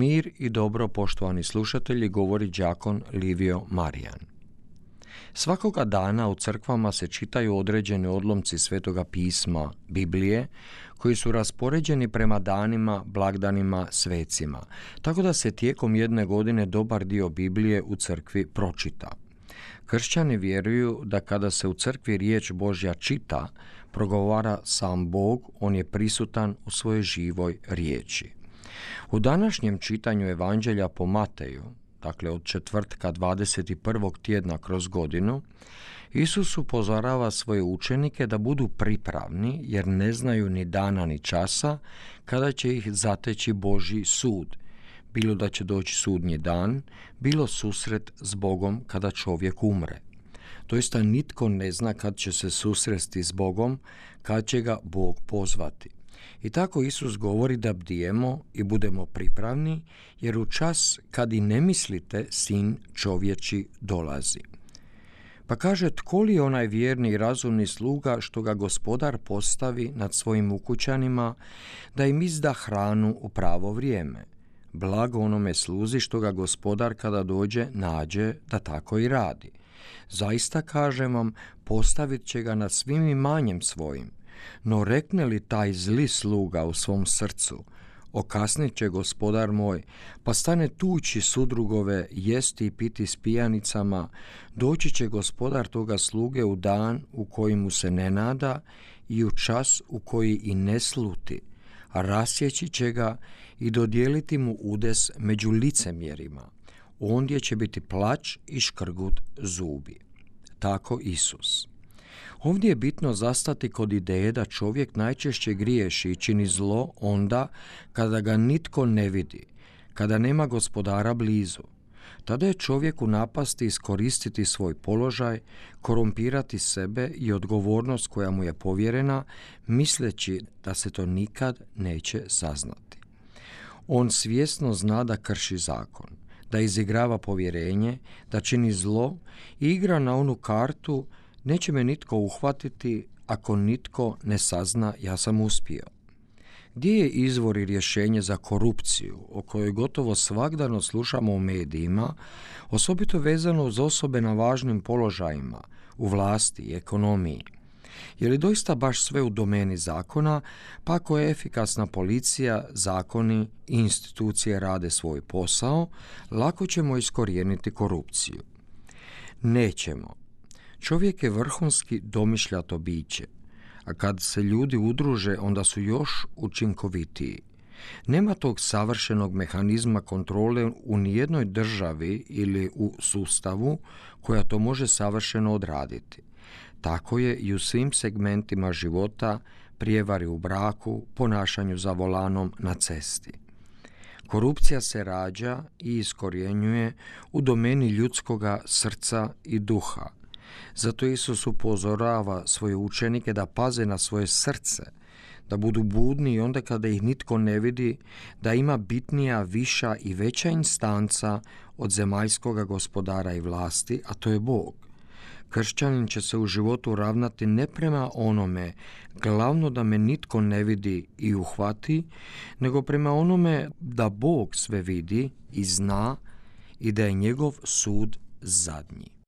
Mir i dobro, poštovani slušatelji, govori đakon Livio Marijan. Svakoga dana u crkvama se čitaju određeni odlomci Svetoga pisma, Biblije, koji su raspoređeni prema danima, blagdanima, svecima, tako da se tijekom jedne godine dobar dio Biblije u crkvi pročita. Kršćani vjeruju da kada se u crkvi riječ Božja čita, progovara sam Bog, on je prisutan u svojoj živoj riječi. U današnjem čitanju Evanđelja po Mateju, dakle od četvrtka 21. tjedna kroz godinu, Isus upozorava svoje učenike da budu pripravni jer ne znaju ni dana ni časa kada će ih zateći Boži sud. Bilo da će doći sudnji dan, bilo susret s Bogom kada čovjek umre. Doista nitko ne zna kad će se susresti s Bogom, kad će ga Bog pozvati. I tako Isus govori da bdijemo i budemo pripravni, jer u čas kad i ne mislite, sin čovječi dolazi. Pa kaže, tko li onaj vjerni i razumni sluga što ga gospodar postavi nad svojim ukućanima, da im izda hranu u pravo vrijeme? Blago onome sluzi što ga gospodar kada dođe nađe da tako i radi. Zaista kažem vam, postavit će ga nad svim imanjem svojim. No rekne li taj zli sluga u svom srcu, okasnit će gospodar moj, pa stane tući sudrugove, jesti i piti s pijanicama, doći će gospodar toga sluge u dan u koji mu se ne nada i u čas u koji i ne sluti, a rasjeći će ga i dodijeliti mu udes među licemjerima. Ondje će biti plać i škrgut zubi. Tako Isus. Ovdje je bitno zastati kod ideje da čovjek najčešće griješi i čini zlo onda kada ga nitko ne vidi, kada nema gospodara blizu. Tada je čovjek u napasti iskoristiti svoj položaj, korumpirati sebe i odgovornost koja mu je povjerena, misleći da se to nikad neće saznati. On svjesno zna da krši zakon, da izigrava povjerenje, da čini zlo i igra na onu kartu Neće me nitko uhvatiti ako nitko ne sazna ja sam uspio. Gdje je izvor i rješenje za korupciju, o kojoj gotovo svakdano slušamo u medijima, osobito vezano uz osobe na važnim položajima, u vlasti i ekonomiji? Je li doista baš sve u domeni zakona, pa ako je efikasna policija, zakoni i institucije rade svoj posao, lako ćemo iskorijeniti korupciju? Nećemo, Čovjek je vrhunski domišljato biće, a kad se ljudi udruže, onda su još učinkovitiji. Nema tog savršenog mehanizma kontrole u nijednoj državi ili u sustavu koja to može savršeno odraditi. Tako je i u svim segmentima života, prijevari u braku, ponašanju za volanom na cesti. Korupcija se rađa i iskorjenjuje u domeni ljudskoga srca i duha – zato Isus upozorava svoje učenike da paze na svoje srce, da budu budni i onda kada ih nitko ne vidi, da ima bitnija, viša i veća instanca od zemaljskoga gospodara i vlasti, a to je Bog. Kršćanin će se u životu ravnati ne prema onome, glavno da me nitko ne vidi i uhvati, nego prema onome da Bog sve vidi i zna i da je njegov sud zadnji.